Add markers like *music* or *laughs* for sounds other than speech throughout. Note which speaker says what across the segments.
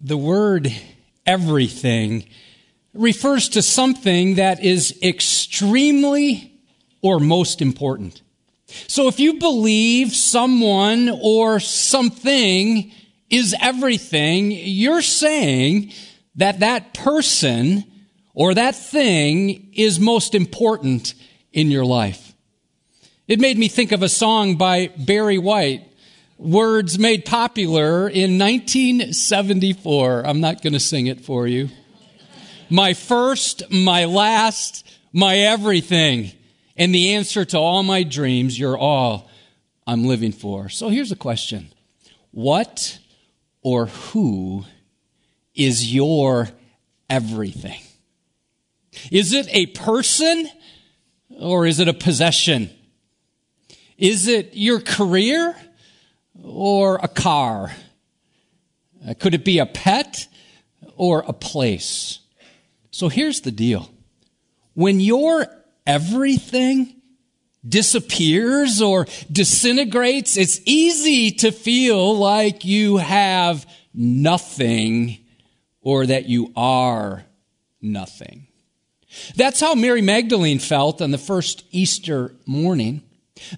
Speaker 1: the word everything refers to something that is extremely or most important. So if you believe someone or something is everything, you're saying that that person or that thing is most important in your life. It made me think of a song by Barry White, words made popular in 1974. I'm not going to sing it for you. My first, my last, my everything and the answer to all my dreams. You're all I'm living for. So here's a question What or who is your everything? Is it a person or is it a possession? Is it your career or a car? Uh, could it be a pet or a place? So here's the deal. When your everything disappears or disintegrates, it's easy to feel like you have nothing or that you are nothing. That's how Mary Magdalene felt on the first Easter morning.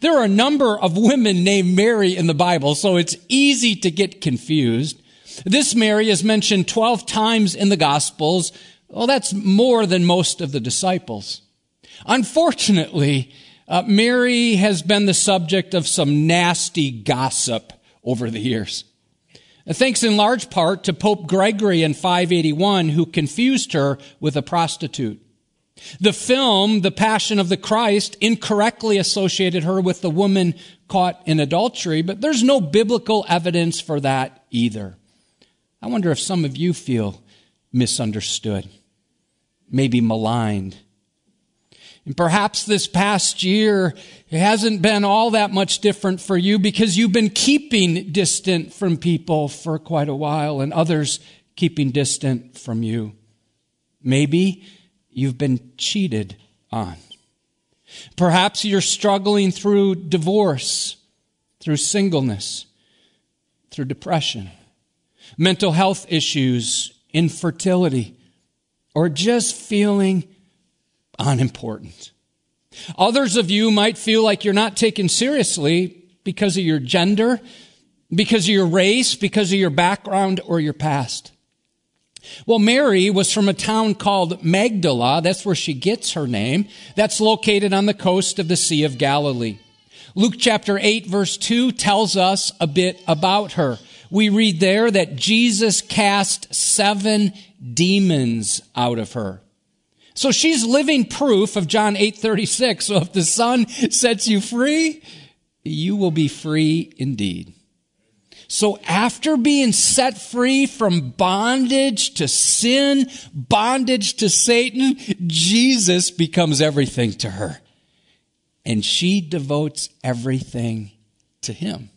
Speaker 1: There are a number of women named Mary in the Bible, so it's easy to get confused. This Mary is mentioned 12 times in the Gospels. Well, that's more than most of the disciples. Unfortunately, uh, Mary has been the subject of some nasty gossip over the years. Thanks in large part to Pope Gregory in 581, who confused her with a prostitute. The film, The Passion of the Christ, incorrectly associated her with the woman caught in adultery, but there's no biblical evidence for that either. I wonder if some of you feel misunderstood, maybe maligned, and perhaps this past year it hasn't been all that much different for you because you've been keeping distant from people for quite a while and others keeping distant from you. Maybe you've been cheated on. Perhaps you're struggling through divorce, through singleness, through depression, mental health issues, infertility, or just feeling unimportant. Others of you might feel like you're not taken seriously because of your gender, because of your race, because of your background or your past. Well, Mary was from a town called Magdala. That's where she gets her name. That's located on the coast of the Sea of Galilee. Luke chapter 8 verse 2 tells us a bit about her. We read there that Jesus cast seven demons out of her. So she's living proof of John 8:36. So if the Son sets you free, you will be free indeed. So after being set free from bondage to sin, bondage to Satan, Jesus becomes everything to her. And she devotes everything to him.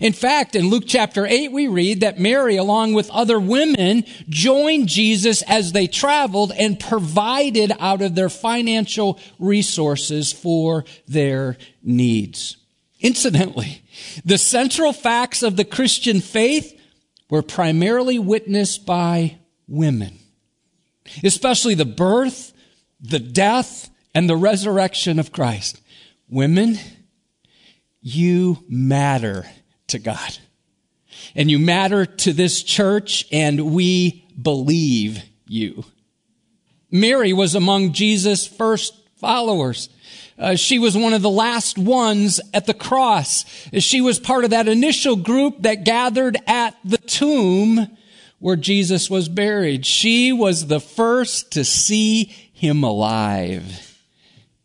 Speaker 1: In fact, in Luke chapter 8, we read that Mary, along with other women, joined Jesus as they traveled and provided out of their financial resources for their needs. Incidentally, the central facts of the Christian faith were primarily witnessed by women, especially the birth, the death, and the resurrection of Christ. Women, you matter to God. And you matter to this church, and we believe you. Mary was among Jesus' first followers. Uh, she was one of the last ones at the cross. She was part of that initial group that gathered at the tomb where Jesus was buried. She was the first to see him alive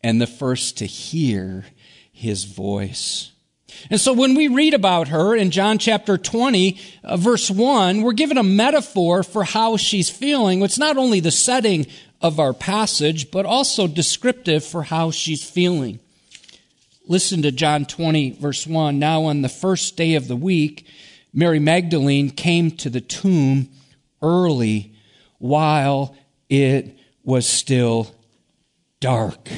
Speaker 1: and the first to hear his voice. And so when we read about her in John chapter 20, uh, verse 1, we're given a metaphor for how she's feeling. It's not only the setting of our passage, but also descriptive for how she's feeling. Listen to John 20, verse 1. Now, on the first day of the week, Mary Magdalene came to the tomb early while it was still dark.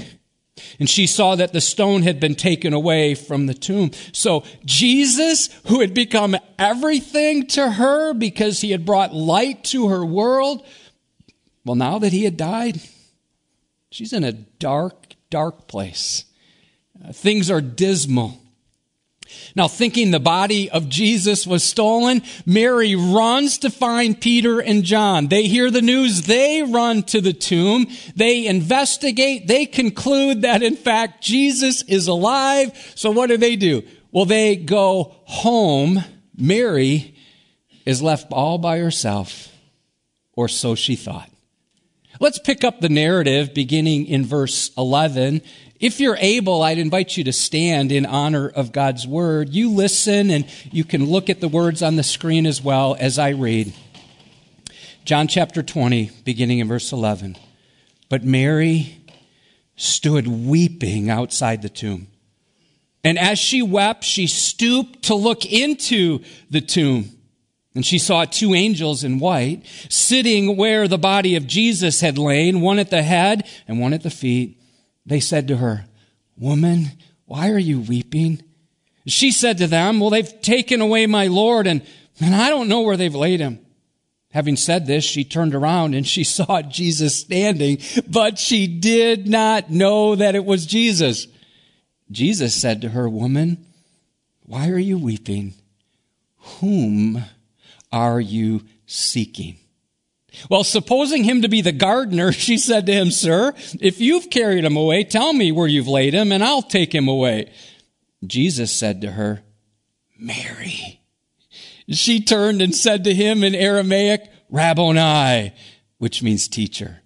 Speaker 1: and she saw that the stone had been taken away from the tomb. So Jesus, who had become everything to her because he had brought light to her world, well, now that he had died, she's in a dark, dark place. Uh, things are dismal. Now, thinking the body of Jesus was stolen, Mary runs to find Peter and John. They hear the news. They run to the tomb. They investigate. They conclude that, in fact, Jesus is alive. So what do they do? Well, they go home. Mary is left all by herself, or so she thought. Let's pick up the narrative beginning in verse 11 if you're able, I'd invite you to stand in honor of God's word. You listen and you can look at the words on the screen as well as I read. John chapter 20, beginning in verse 11. But Mary stood weeping outside the tomb. And as she wept, she stooped to look into the tomb. And she saw two angels in white sitting where the body of Jesus had lain, one at the head and one at the feet. They said to her, Woman, why are you weeping? She said to them, Well, they've taken away my Lord, and, and I don't know where they've laid him. Having said this, she turned around and she *laughs* saw Jesus standing, but she did not know that it was Jesus. Jesus said to her, Woman, why are you weeping? Whom are you seeking? Well, supposing him to be the gardener, *laughs* she said to him, Sir, if you've carried him away, tell me where you've laid him, and I'll take him away. Jesus said to her, Mary. She turned and said to him in Aramaic, Rabboni, which means teacher.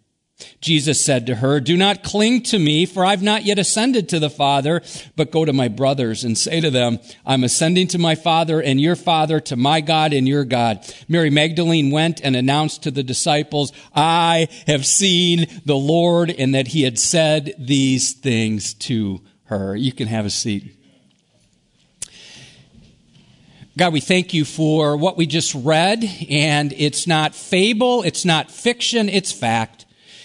Speaker 1: Jesus said to her, Do not cling to me, for I've not yet ascended to the Father, but go to my brothers and say to them, I'm ascending to my Father and your Father, to my God and your God. Mary Magdalene went and announced to the disciples, I have seen the Lord, and that he had said these things to her. You can have a seat. God, we thank you for what we just read, and it's not fable, it's not fiction, it's fact.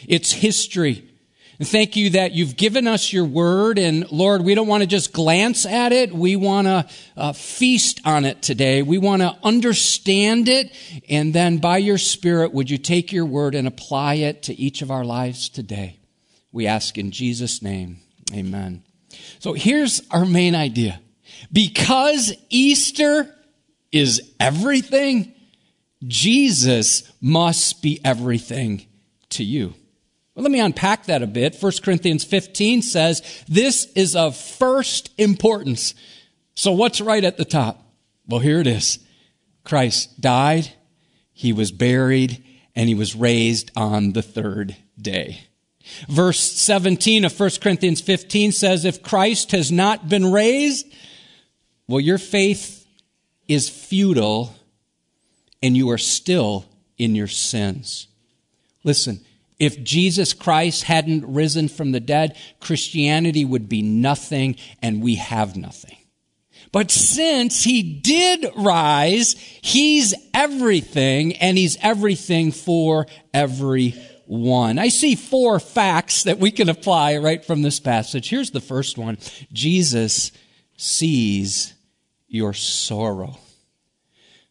Speaker 1: It's history. And thank you that you've given us your word. And Lord, we don't want to just glance at it. We want to uh, feast on it today. We want to understand it. And then by your spirit, would you take your word and apply it to each of our lives today? We ask in Jesus' name. Amen. So here's our main idea. Because Easter is everything, Jesus must be everything to you. Well, let me unpack that a bit. 1 Corinthians 15 says this is of first importance. So what's right at the top? Well, here it is. Christ died, he was buried, and he was raised on the third day. Verse 17 of 1 Corinthians 15 says, if Christ has not been raised, well, your faith is futile and you are still in your sins. Listen, if Jesus Christ hadn't risen from the dead, Christianity would be nothing and we have nothing. But since he did rise, he's everything and he's everything for everyone. I see four facts that we can apply right from this passage. Here's the first one. Jesus sees your sorrow.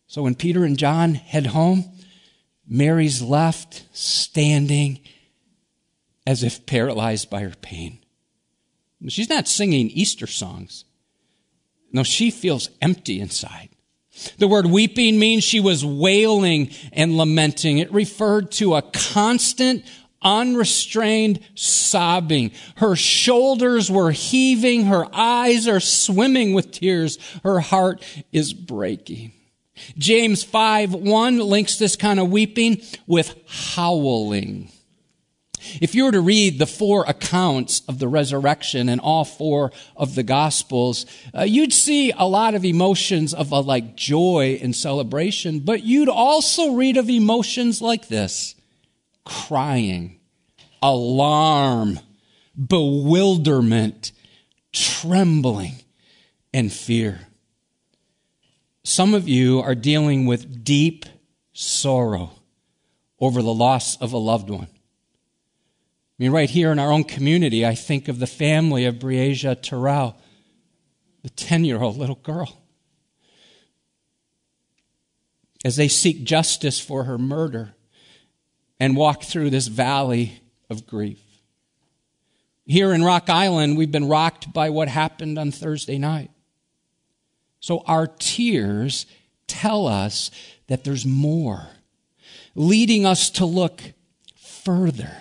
Speaker 1: So when Peter and John head home, Mary's left standing as if paralyzed by her pain. She's not singing Easter songs. No, she feels empty inside. The word weeping means she was wailing and lamenting. It referred to a constant, unrestrained sobbing. Her shoulders were heaving. Her eyes are swimming with tears. Her heart is breaking. James 5 1 links this kind of weeping with howling. If you were to read the four accounts of the resurrection and all four of the gospels, uh, you'd see a lot of emotions of like joy and celebration, but you'd also read of emotions like this crying, alarm, bewilderment, trembling, and fear. Some of you are dealing with deep sorrow over the loss of a loved one. Mean, right here in our own community, I think of the family of Breasia Terrell, the 10 year old little girl. As they seek justice for her murder and walk through this valley of grief. Here in Rock Island, we've been rocked by what happened on Thursday night. So our tears tell us that there's more, leading us to look further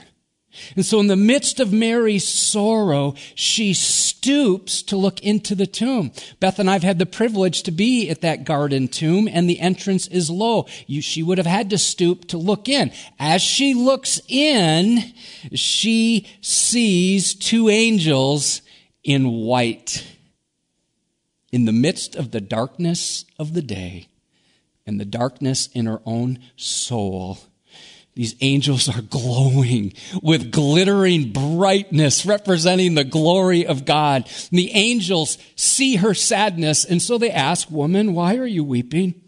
Speaker 1: and so in the midst of Mary's sorrow, she stoops to look into the tomb. Beth and I've had the privilege to be at that garden tomb and the entrance is low. You, she would have had to stoop to look in. As she looks in, she sees two angels in white. In the midst of the darkness of the day and the darkness in her own soul, these angels are glowing with glittering brightness, representing the glory of God. And the angels see her sadness, and so they ask, Woman, why are you weeping?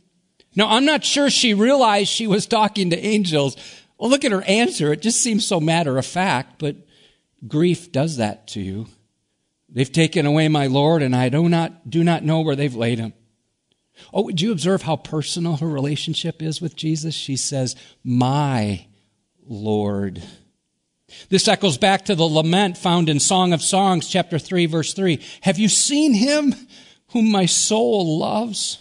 Speaker 1: Now, I'm not sure she realized she was talking to angels. Well, look at her answer. It just seems so matter of fact, but grief does that to you. They've taken away my Lord, and I do not, do not know where they've laid him. Oh, do you observe how personal her relationship is with Jesus? She says, My Lord. This echoes back to the lament found in Song of Songs, chapter 3, verse 3. Have you seen him whom my soul loves?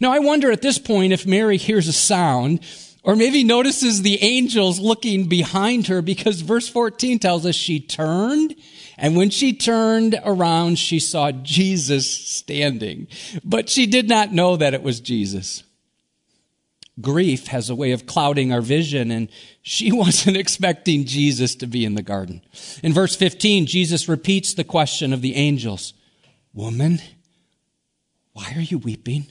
Speaker 1: Now, I wonder at this point if Mary hears a sound or maybe notices the angels looking behind her because verse 14 tells us she turned and when she turned around, she saw Jesus standing, but she did not know that it was Jesus. Grief has a way of clouding our vision, and she *laughs* wasn't expecting Jesus to be in the garden. In verse 15, Jesus repeats the question of the angels Woman, why are you weeping?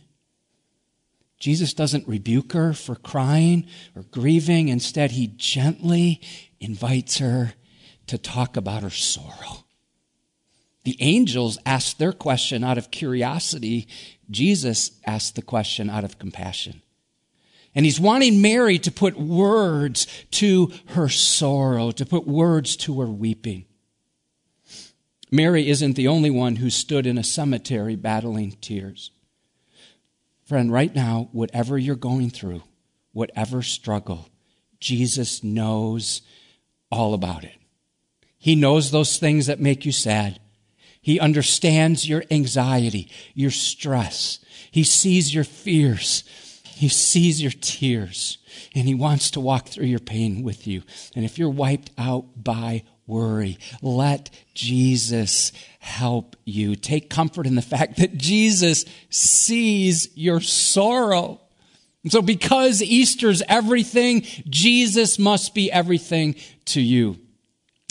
Speaker 1: Jesus doesn't rebuke her for crying or grieving. Instead, he gently invites her to talk about her sorrow. The angels asked their question out of curiosity. Jesus asked the question out of compassion. And he's wanting Mary to put words to her sorrow, to put words to her weeping. Mary isn't the only one who stood in a cemetery battling tears. Friend, right now, whatever you're going through, whatever struggle, Jesus knows all about it. He knows those things that make you sad. He understands your anxiety, your stress. He sees your fears. He sees your tears. And He wants to walk through your pain with you. And if you're wiped out by worry, let Jesus help you. Take comfort in the fact that Jesus sees your sorrow. And so because Easter's everything, Jesus must be everything to you.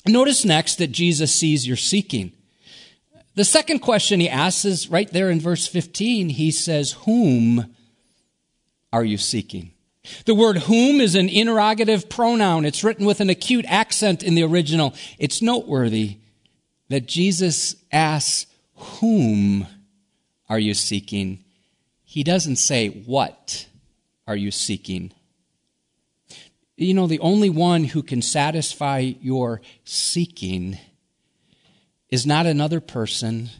Speaker 1: Notice next that Jesus sees your seeking. The second question he asks is right there in verse 15. He says, Whom are you seeking? The word whom is an interrogative pronoun. It's written with an acute accent in the original. It's noteworthy that Jesus asks, Whom are you seeking? He doesn't say, What are you seeking? You know, the only one who can satisfy your seeking is not another person.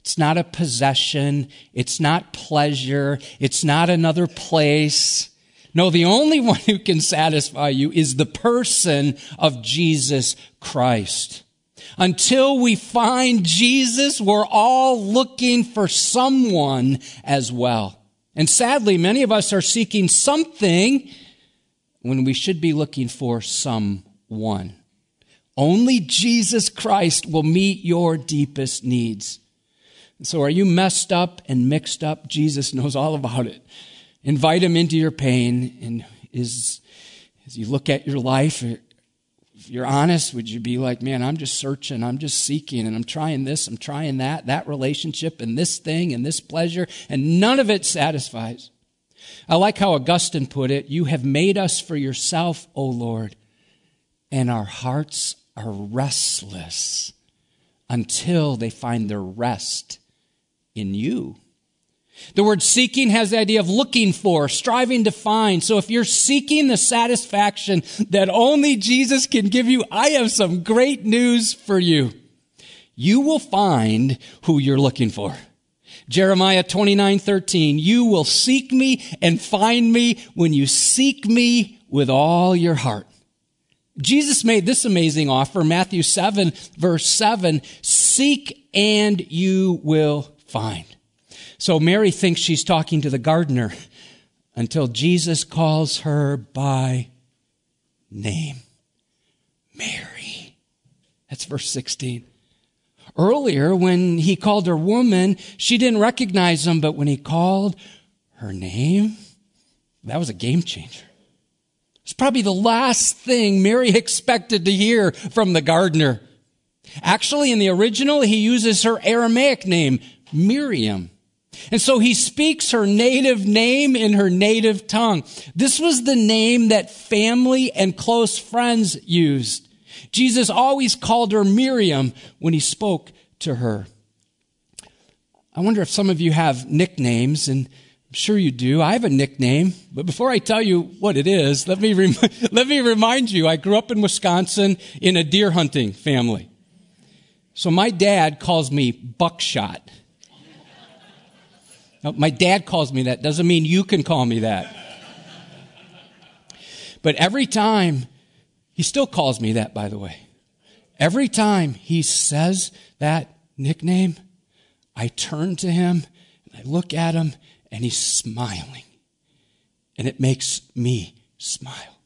Speaker 1: It's not a possession. It's not pleasure. It's not another place. No, the only *laughs* one who can satisfy you is the person of Jesus Christ. Until we find Jesus, we're all looking for someone as well. And sadly, many of us are seeking something when we should be looking for someone. Only Jesus Christ will meet your deepest needs. So, are you messed up and mixed up? Jesus knows all about it. Invite him into your pain. And is, as you look at your life, if you're honest, would you be like, man, I'm just searching, I'm just seeking, and I'm trying this, I'm trying that, that relationship, and this thing, and this pleasure, and none of it satisfies. I like how Augustine put it You have made us for yourself, O Lord, and our hearts are restless until they find their rest in you. The word seeking has the idea of looking for, striving to find. So if you're seeking the satisfaction that only Jesus can give you, I have some great news for you. You will find who you're looking for. Jeremiah 29, 13, you will seek me and find me when you seek me with all your heart. Jesus made this amazing offer, Matthew 7, verse 7, seek and you will find. So Mary thinks she's talking to the gardener until Jesus calls her by name. Mary. That's verse 16. Earlier, when he called her woman, she didn't recognize him, but when he called her name, that was a game changer. It's probably the last thing Mary *laughs* expected to hear from the gardener. Actually, in the original, he uses her Aramaic name, Miriam. And so he speaks her native name in her native tongue. This was the name that family and close friends used. Jesus always called her Miriam when he spoke to her. I wonder if some of you have nicknames, and I'm sure you do. I have a nickname, but before I tell you what it is, let me, rem- *laughs* let me remind you I grew up in Wisconsin in a deer hunting family. So my dad calls me Buckshot. Now, my dad calls me that. Doesn't mean you can call me that. But every time, he still calls me that, by the way. Every time he says that nickname, I turn to him and I look at him and he's smiling. And it makes me smile.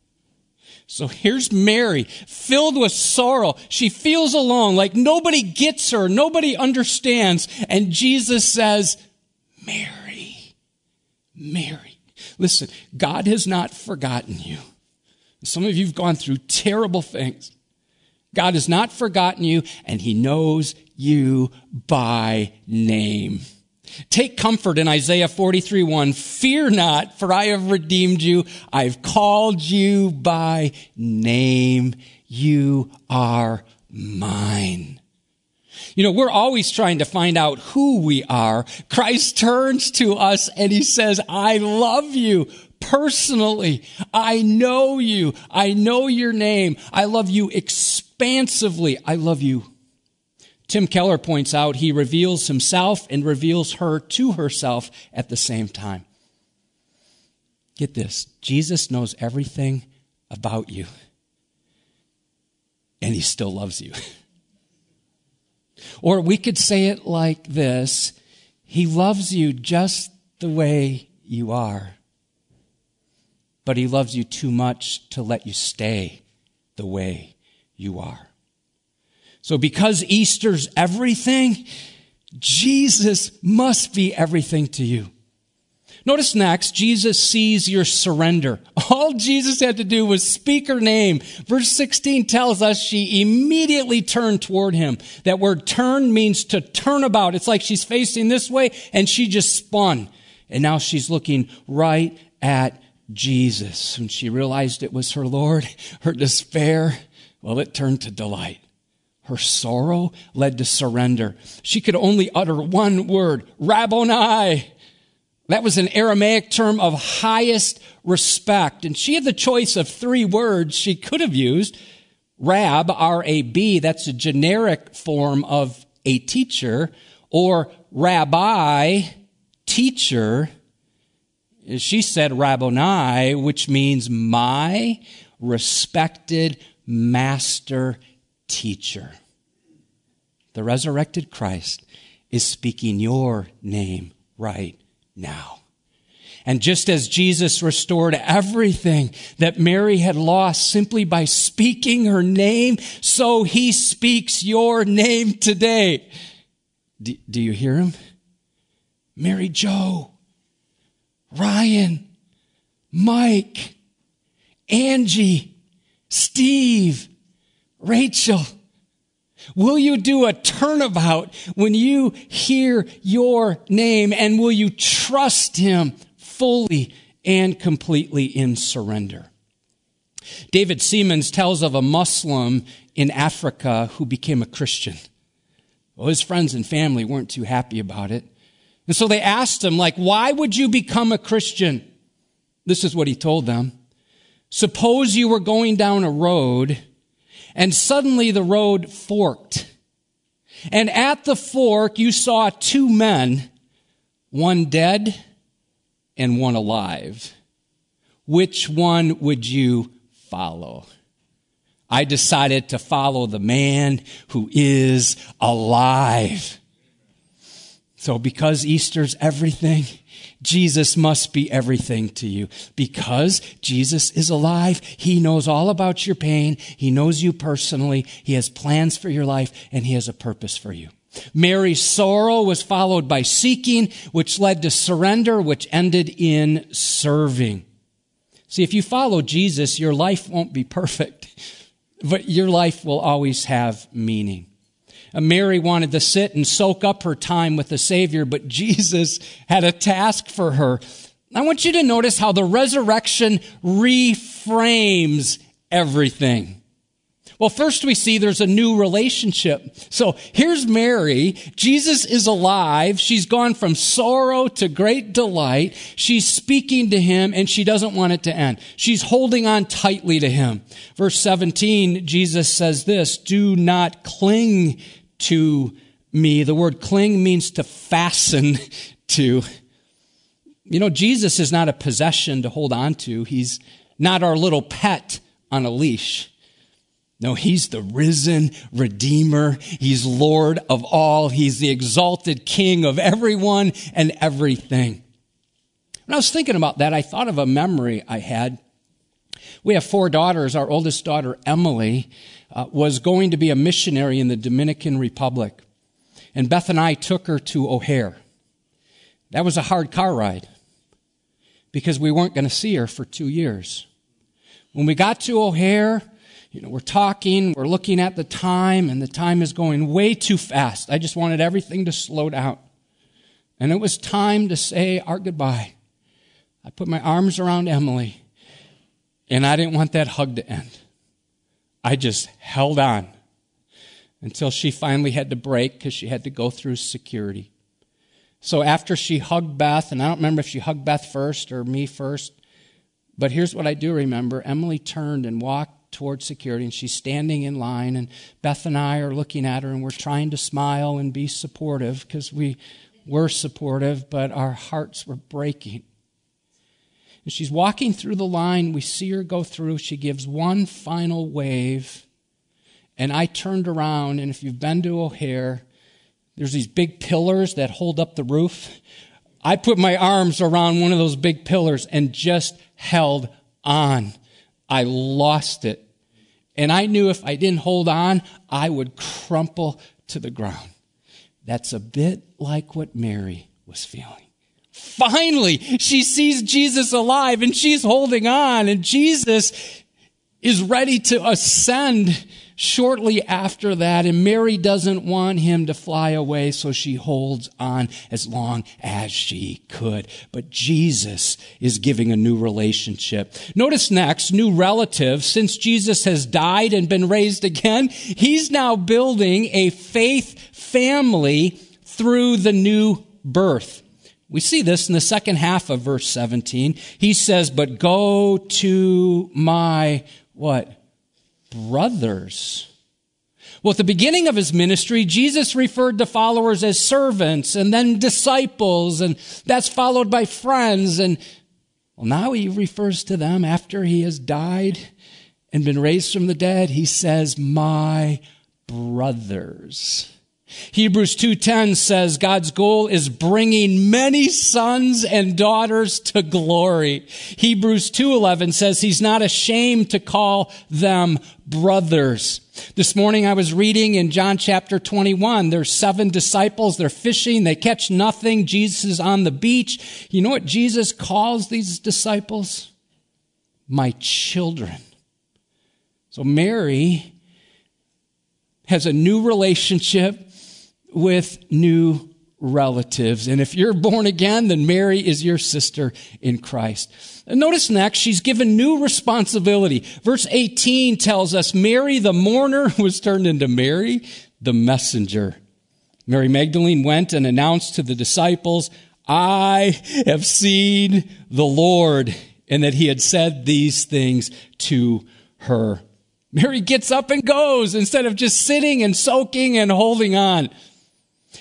Speaker 1: So here's Mary, filled with sorrow. She feels alone, like nobody gets her, nobody understands. And Jesus says, Mary, Mary. Listen, God has not forgotten you. Some of you have gone through terrible things. God has not forgotten you, and He knows you by name. Take comfort in Isaiah 43 1. Fear not, for I have redeemed you. I've called you by name. You are mine. You know, we're always trying to find out who we are. Christ turns to us and he says, I love you personally. I know you. I know your name. I love you expansively. I love you. Tim Keller points out he reveals himself and reveals her to herself at the same time. Get this Jesus knows everything about you, and he still loves you. *laughs* Or we could say it like this He loves you just the way you are, but He loves you too much to let you stay the way you are. So, because Easter's everything, Jesus must be everything to you. Notice next, Jesus sees your surrender. All Jesus had to do was speak her name. Verse 16 tells us she immediately turned toward him. That word turn means to turn about. It's like she's facing this way and she just spun. And now she's looking right at Jesus. When she realized it was her Lord, her despair, well, it turned to delight. Her sorrow led to surrender. She could only utter one word, Rabboni, that was an Aramaic term of highest respect. And she had the choice of three words she could have used. Rab, R-A-B, that's a generic form of a teacher, or rabbi, teacher. She said Rabboni, which means my respected master teacher. The resurrected Christ is speaking your name right now. And just as Jesus restored everything that Mary had lost simply by speaking her name, so he speaks your name today. Do, do you hear him? Mary Joe, Ryan, Mike, Angie, Steve, Rachel, Will you do a turnabout when you hear your name and will you trust him fully and completely in surrender? David Siemens tells of a Muslim in Africa who became a Christian. Well, his friends and family weren't too happy about it. And so they asked him, like, why would you become a Christian? This is what he told them. Suppose you were going down a road and suddenly the road forked. And at the fork, you saw two men, one dead and one alive. Which one would you follow? I decided to follow the man who is alive. So because Easter's everything, *laughs* Jesus must be everything to you. Because Jesus is alive, He knows all about your pain. He knows you personally. He has plans for your life and He has a purpose for you. Mary's sorrow was followed by seeking, which led to surrender, which ended in serving. See, if you follow Jesus, your life won't be *laughs* perfect, but your life will always have meaning. Uh, Mary wanted to sit and soak up her time with the Savior, but Jesus had a task for her. I want you to notice how the resurrection reframes everything. Well, first we see there's a new relationship. So here's Mary. Jesus is alive. She's gone from sorrow to great delight. She's speaking to him and she doesn't want it to end. She's holding on tightly to him. Verse 17, Jesus says this, do not cling to me. The word cling means to fasten *laughs* to. You know, Jesus is not a possession to hold on to. He's not our little pet on a leash. No, he's the risen Redeemer. He's Lord of all. He's the exalted King of everyone and everything. When I was thinking about that, I thought of a memory I had. We have four daughters. Our oldest daughter, Emily, uh, was going to be a missionary in the Dominican Republic. And Beth and I took her to O'Hare. That was a hard car ride because we weren't going to see her for two years. When we got to O'Hare, you know, we're talking, we're looking at the time, and the time is going way too fast. I just wanted everything to slow down. And it was time to say our goodbye. I put my arms around Emily, and I didn't want that hug to end. I just held on until she finally had to break because she had to go through security. So after she hugged Beth, and I don't remember if she hugged Beth first or me first, but here's what I do remember Emily turned and walked towards security, and she's standing in line, and Beth and I are looking at her, and we're trying to smile and be supportive because we were supportive, but our hearts were breaking. And she's walking through the line. We see her go through. She gives one final wave. And I turned around, and if you've been to O'Hare, there's these big pillars that hold up the roof. I put my arms around one of those big pillars and just held on. I lost it. And I knew if I didn't hold on, I would crumple to the ground. That's a bit like what Mary was feeling. Finally, she sees Jesus alive and she's holding on and Jesus is ready to ascend shortly after that. And Mary doesn't want him to fly away, so she holds on as long as she could. But Jesus is giving a new relationship. Notice next, new relative. Since Jesus has died and been raised again, he's now building a faith family through the new birth. We see this in the second half of verse 17. He says, but go to my, what? Brothers. Well, at the beginning of his ministry, Jesus referred to followers as servants and then disciples, and that's followed by friends. And well, now he refers to them after he has died and been raised from the dead. He says, my brothers. Hebrews 2:10 says God's goal is bringing many sons and daughters to glory. Hebrews 2:11 says he's not ashamed to call them brothers. This morning I was reading in John chapter 21. There's seven disciples. They're fishing. They catch nothing. Jesus is on the beach. You know what Jesus calls these disciples? My children. So Mary has a new relationship with new relatives. And if you're born again, then Mary is your sister in Christ. And notice next, she's given new responsibility. Verse 18 tells us Mary the mourner *laughs* was turned into Mary the messenger. Mary Magdalene went and announced to the disciples, I have seen the Lord, and that he had said these things to her. Mary gets up and goes instead of just sitting and soaking and holding on.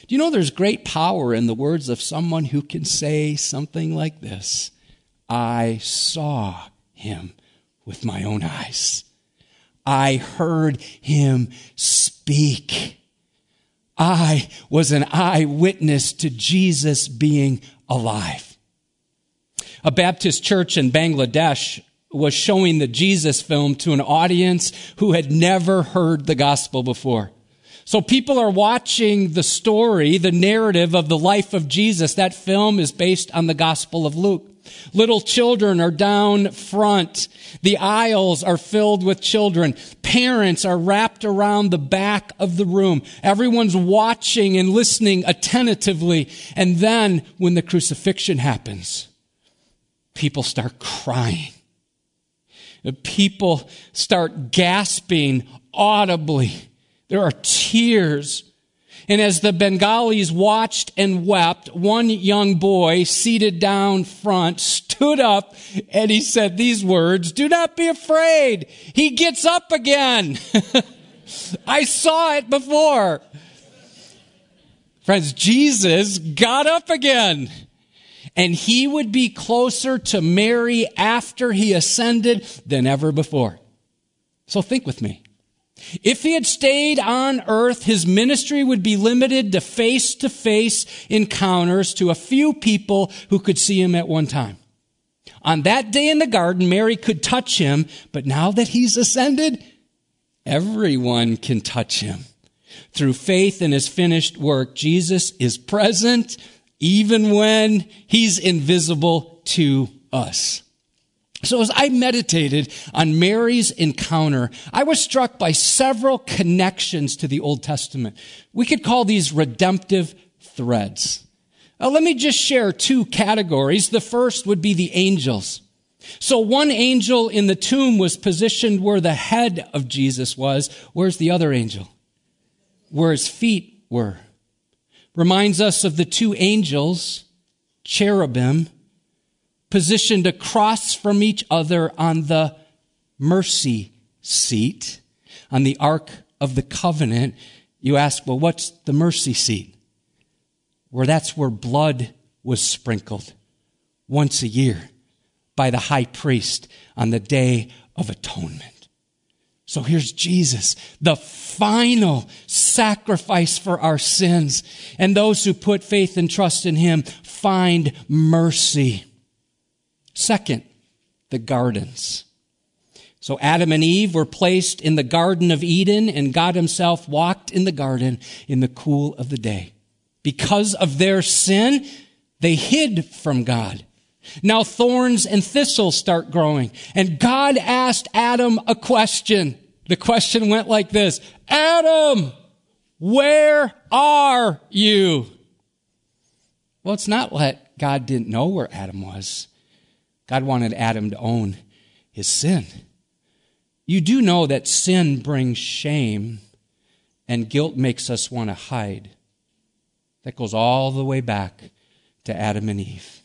Speaker 1: Do you know there's great power in the words of someone who can say something like this? I saw him with my own eyes. I heard him speak. I was an eyewitness to Jesus being alive. A Baptist church in Bangladesh was showing the Jesus film to an audience who had never heard the gospel before. So people are watching the story, the narrative of the life of Jesus. That film is based on the gospel of Luke. Little children are down front. The aisles are filled with children. Parents are wrapped around the back of the room. Everyone's watching and listening attentively. And then when the crucifixion happens, people start crying. People start gasping audibly. There are tears and as the Bengalis watched and wept, one young boy seated down front stood up and he said these words, do not be afraid. He gets up again. *laughs* I saw it before. Friends, Jesus got up again. And he would be closer to Mary after he ascended than ever before. So think with me. If he had stayed on earth, his ministry would be limited to face to face encounters to a few people who could see him at one time. On that day in the garden, Mary could touch him, but now that he's ascended, everyone can touch him. Through faith in his finished work, Jesus is present even when he's invisible to us. So as I meditated on Mary's encounter, I was struck by several connections to the Old Testament. We could call these redemptive threads. Now, let me just share two categories. The first would be the angels. So one angel in the tomb was positioned where the head of Jesus was. Where's the other angel? Where his feet were. Reminds us of the two angels, cherubim, positioned across from each other on the mercy seat, on the Ark of the Covenant. You ask, well, what's the mercy seat? Where that's where blood was sprinkled once a year by the high priest on the day of atonement. So here's Jesus, the final sacrifice for our sins. And those who put faith and trust in him find mercy. Second, the gardens. So Adam and Eve were placed in the Garden of Eden and God himself walked in the garden in the cool of the day. Because of their sin, they hid from God. Now thorns and thistles start growing and God asked Adam a question. The question went like this, Adam, where are you? Well, it's not that God didn't know where Adam was. God wanted Adam to own his sin. You do know that sin brings shame and guilt makes us want to hide. That goes all the way back to Adam and Eve.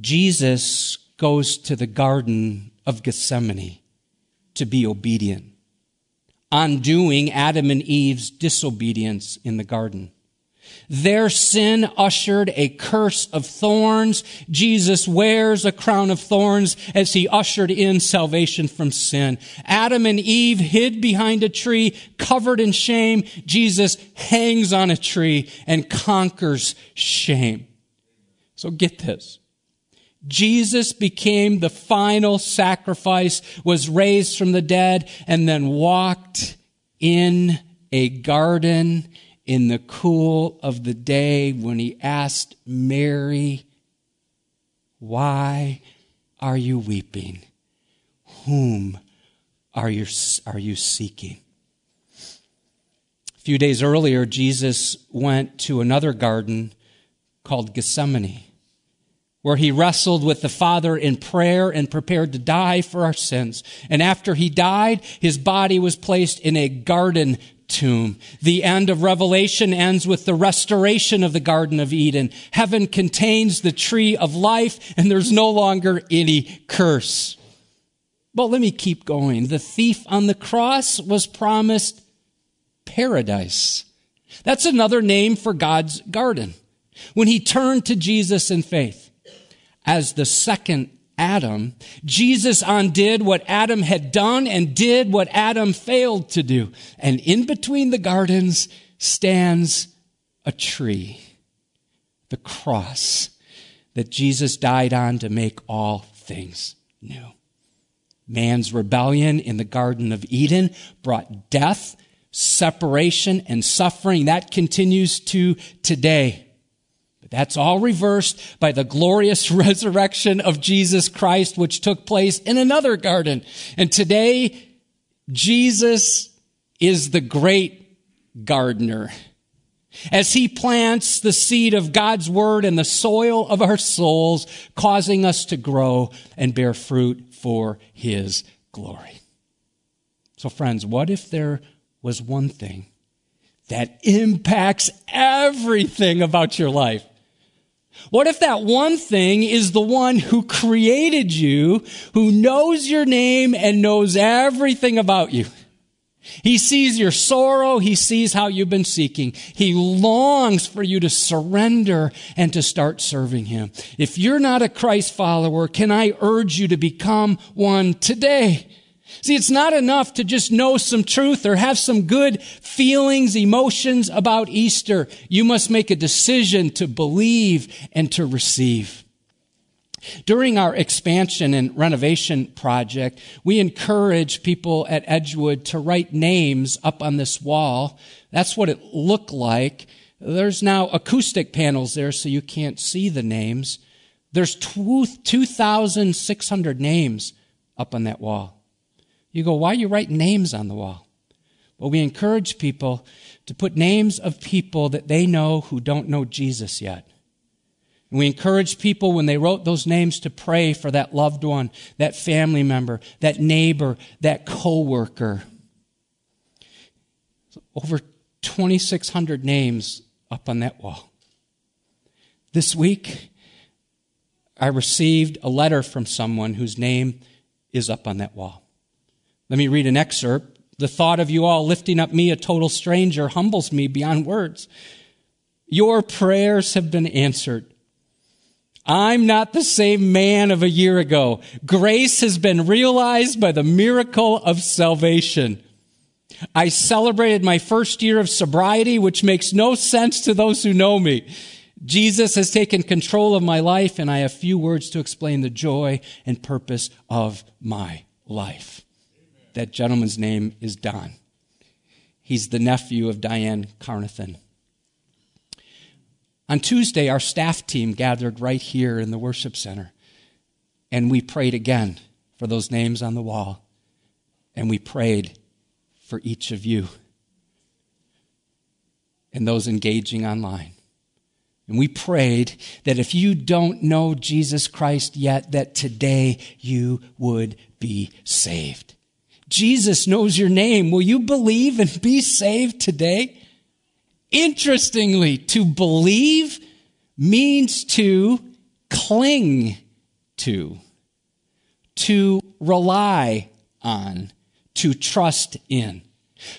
Speaker 1: Jesus goes to the Garden of Gethsemane to be obedient, undoing Adam and Eve's disobedience in the garden. Their sin ushered a curse of thorns. Jesus wears a crown of thorns as he ushered in salvation from sin. Adam and Eve hid behind a tree, covered in shame. Jesus hangs on a tree and conquers shame. So get this. Jesus became the final sacrifice, was raised from the dead, and then walked in a garden in the cool of the day when he asked Mary, Why are you weeping? Whom are you, are you seeking? A few days earlier, Jesus went to another garden called Gethsemane where he wrestled with the Father in prayer and prepared to die for our sins. And after he died, his body was placed in a garden tomb. The end of Revelation ends with the restoration of the Garden of Eden. Heaven contains the tree of life and there's no longer any curse. But let me keep going. The thief on the cross was promised paradise. That's another name for God's garden. When he turned to Jesus in faith as the second Adam, Jesus undid what Adam had done and did what Adam failed to do. And in between the gardens stands a tree, the cross that Jesus died on to make all things new. Man's rebellion in the Garden of Eden brought death, separation, and suffering. That continues to today. That's all reversed by the glorious *laughs* resurrection of Jesus Christ, which took place in another garden. And today, Jesus is the great gardener. As he plants the seed of God's word in the soil of our souls, causing us to grow and bear fruit for his glory. So friends, what if there was one thing that impacts everything about your life? What if that one thing is the one who created you, who knows your name and knows everything about you? He sees your sorrow. He sees how you've been seeking. He longs for you to surrender and to start serving Him. If you're not a Christ follower, can I urge you to become one today? See, it's not enough to just know some truth or have some good feelings, emotions about Easter. You must make a decision to believe and to receive. During our expansion and renovation project, we encourage people at Edgewood to write names up on this wall. That's what it looked like. There's now acoustic panels there so you can't see the names. There's 2,600 names up on that wall. You go, why you writing names on the wall? Well, we encourage people to put names of people that they know who don't know Jesus yet. And we encourage people when they wrote those names to pray for that loved one, that family member, that neighbor, that coworker. Over 2,600 names up on that wall. This week, I received a letter from someone whose name is up on that wall. Let me read an excerpt. The thought of you all lifting up me, a total stranger, humbles me beyond words. Your prayers have been answered. I'm not the same man of a year ago. Grace has been realized by the miracle of salvation. I celebrated my first year of sobriety, which makes no sense to those who know me. Jesus has taken control of my life, and I have few words to explain the joy and purpose of my life. That gentleman's name is Don. He's the nephew of Diane Carnathan. On Tuesday, our staff team gathered right here in the worship center, and we prayed again for those names on the wall, and we prayed for each of you and those engaging online. And we prayed that if you don't know Jesus Christ yet, that today you would be saved. Jesus knows your name. Will you believe and be saved today? Interestingly, to believe means to cling to, to rely on, to trust in.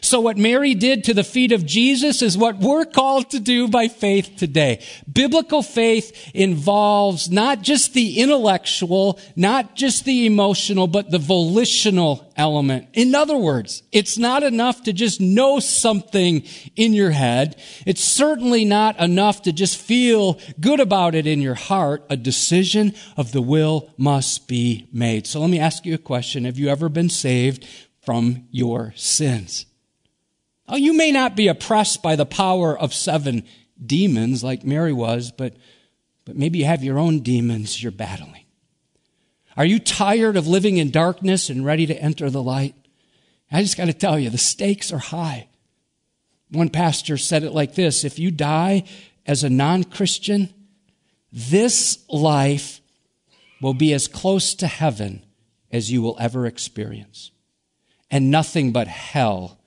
Speaker 1: So what Mary did to the feet of Jesus is what we're called to do by faith today. Biblical faith involves not just the intellectual, not just the emotional, but the volitional element. In other words, it's not enough to just know something in your head. It's certainly not enough to just feel good about it in your heart. A decision of the will must be made. So let me ask you a question. Have you ever been saved from your sins? Oh, you may not be oppressed by the power of seven demons like Mary was, but, but maybe you have your own demons you're battling. Are you tired of living in darkness and ready to enter the light? I just got to tell you, the stakes are high. One pastor said it like this If you die as a non Christian, this life will be as close to heaven as you will ever experience. And nothing but hell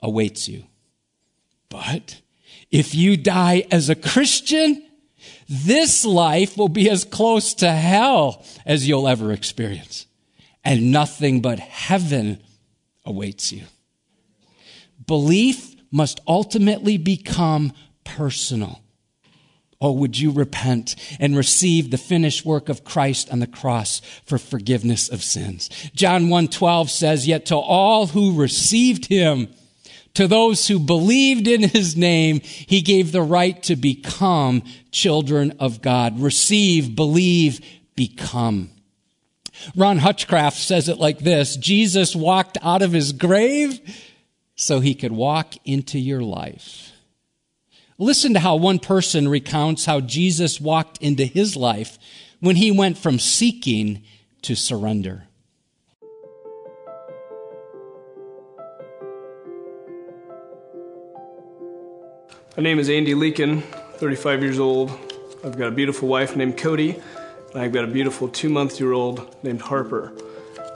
Speaker 1: awaits you. But if you die as a Christian, this life will be as close to hell as you'll ever experience. And nothing but heaven awaits you. Belief must ultimately become personal. Oh, would you repent and receive the finished work of Christ on the cross for forgiveness of sins? John 1:12 says, "Yet to all who received him, to those who believed in his name, he gave the right to become children of God. Receive, believe, become." Ron Hutchcraft says it like this, Jesus walked out of his grave so he could walk into your life. Listen to how one person recounts how Jesus walked into his life when he went from seeking to surrender.
Speaker 2: My name is Andy Leakin, 35 years old. I've got a beautiful wife named Cody, and I've got a beautiful two month year old named Harper.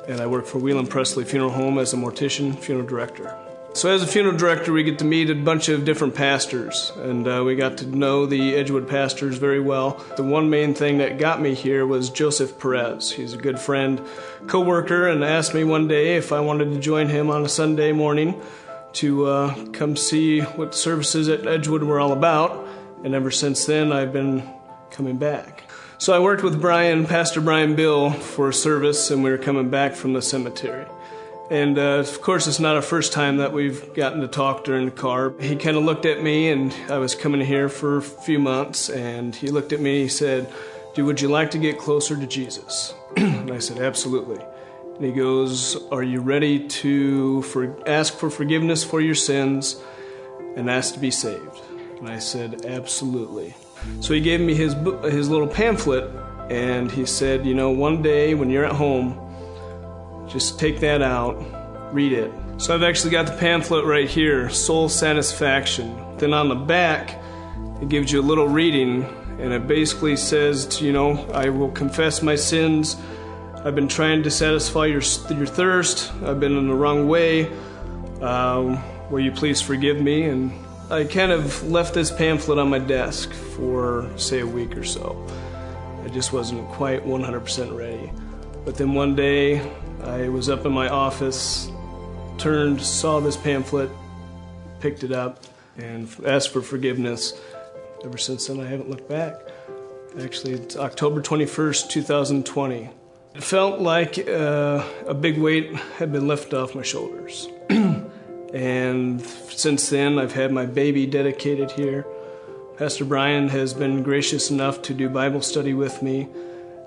Speaker 2: And I work for Wheelan Pressly Funeral Home as a mortician funeral director. So, as a funeral director, we get to meet a bunch of different pastors, and uh, we got to know the Edgewood pastors very well. The one main thing that got me here was Joseph Perez. He's a good friend, co worker, and asked me one day if I wanted to join him on a Sunday morning to uh, come see what services at Edgewood were all about. And ever since then, I've been coming back. So, I worked with Brian, Pastor Brian Bill, for a service, and we were coming back from the cemetery. And uh, of course, it's not a first time that we've gotten to talk during the car. He kind of looked at me, and I was coming here for a few months, and he looked at me he said, Dude, would you like to get closer to Jesus? *clears throat* and I said, Absolutely. And he goes, Are you ready to for, ask for forgiveness for your sins and ask to be saved? And I said, Absolutely. So he gave me his, his little pamphlet, and he said, You know, one day when you're at home, just take that out, read it. So I've actually got the pamphlet right here, Soul Satisfaction. Then on the back, it gives you a little reading, and it basically says, you know, I will confess my sins. I've been trying to satisfy your, your thirst. I've been in the wrong way. Um, will you please forgive me? And I kind of left this pamphlet on my desk for, say, a week or so. I just wasn't quite 100% ready. But then one day, I was up in my office, turned, saw this pamphlet, picked it up, and asked for forgiveness. Ever since then, I haven't looked back. Actually, it's October 21st, 2020. It felt like uh, a big weight had been lifted off my shoulders. *clears throat* and since then, I've had my baby dedicated here. Pastor Brian has been gracious enough to do Bible study with me.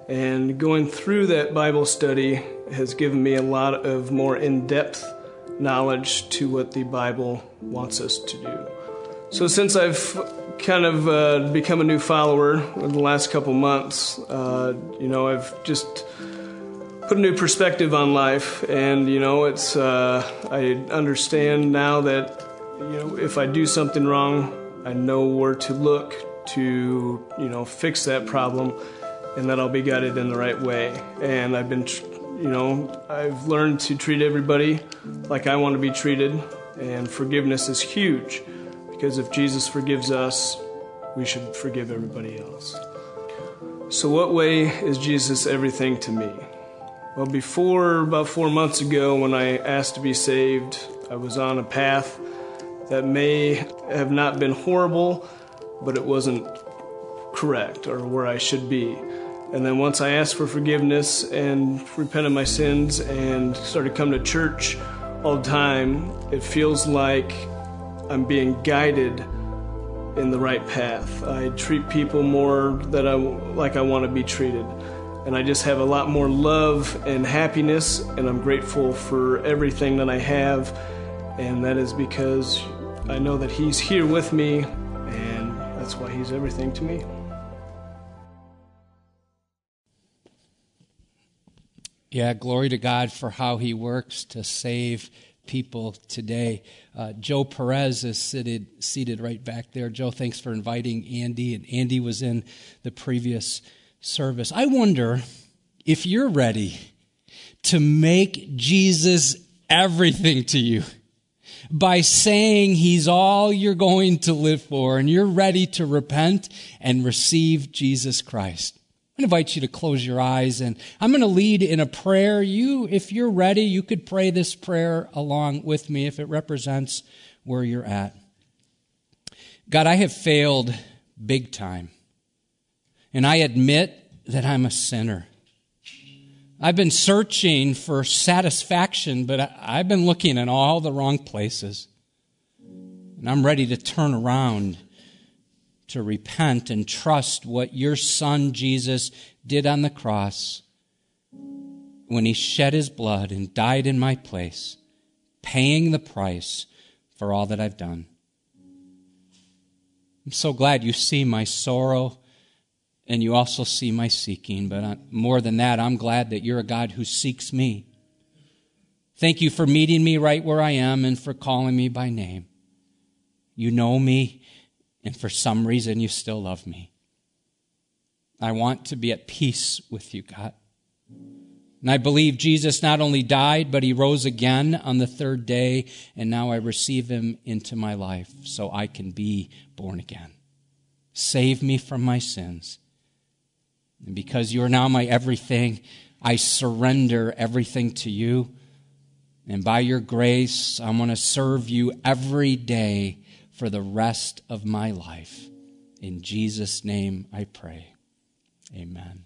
Speaker 2: And going through that Bible study has given me a lot of more in depth knowledge to what the Bible wants us to do. So, since I've kind of uh, become a new follower in the last couple months, uh, you know, I've just put a new perspective on life, and you know, it's uh, I understand now that you know if I do something wrong, I know where to look to you know fix that problem and that I'll be guided in the right way. And I've been, you know, I've learned to treat everybody like I want to be treated, and forgiveness is huge because if Jesus forgives us, we should forgive everybody else. So, what way is Jesus everything to me? Well, before about four months ago, when I asked to be saved, I was on a path that may have not been horrible, but it wasn't correct or where I should be. And then once I asked for forgiveness and repented my sins and started coming to church all the time, it feels like I'm being guided in the right path. I treat people more that I like I want to be treated. And I just have a lot more love and happiness and I'm grateful for everything that I have. And that is because I know that he's here with me and that's why he's everything to me.
Speaker 1: Yeah, glory to God for how he works to save people today. Uh, Joe Perez is seated, seated right back there. Joe, thanks for inviting Andy, and Andy was in the previous service. I wonder if you're ready to make Jesus everything to you. by saying He's all you're going to live for and you're ready to repent and receive Jesus Christ. I invite you to close your eyes and I'm going to lead in a prayer. You, if you're ready, you could pray this prayer along with me if it represents where you're at. God, I have failed big time. And I admit that I'm a sinner. I've been searching for satisfaction, but I've been looking in all the wrong places. And I'm ready to turn around to repent and trust what your son Jesus did on the cross when he shed his blood and died in my place, paying the price for all that I've done. I'm so glad you see my sorrow and you also see my seeking. But more than that, I'm glad that you're a God who seeks me. Thank you for meeting me right where I am and for calling me by name. You know me, and for some reason, you still love me. I want to be at peace with you, God. And I believe Jesus not only died, but he rose again on the third day, and now I receive him into my life so I can be born again. Save me from my sins and because you are now my everything, I surrender everything to you. And by your grace, I want to serve you every day for the rest of my life. In Jesus' name I pray. Amen.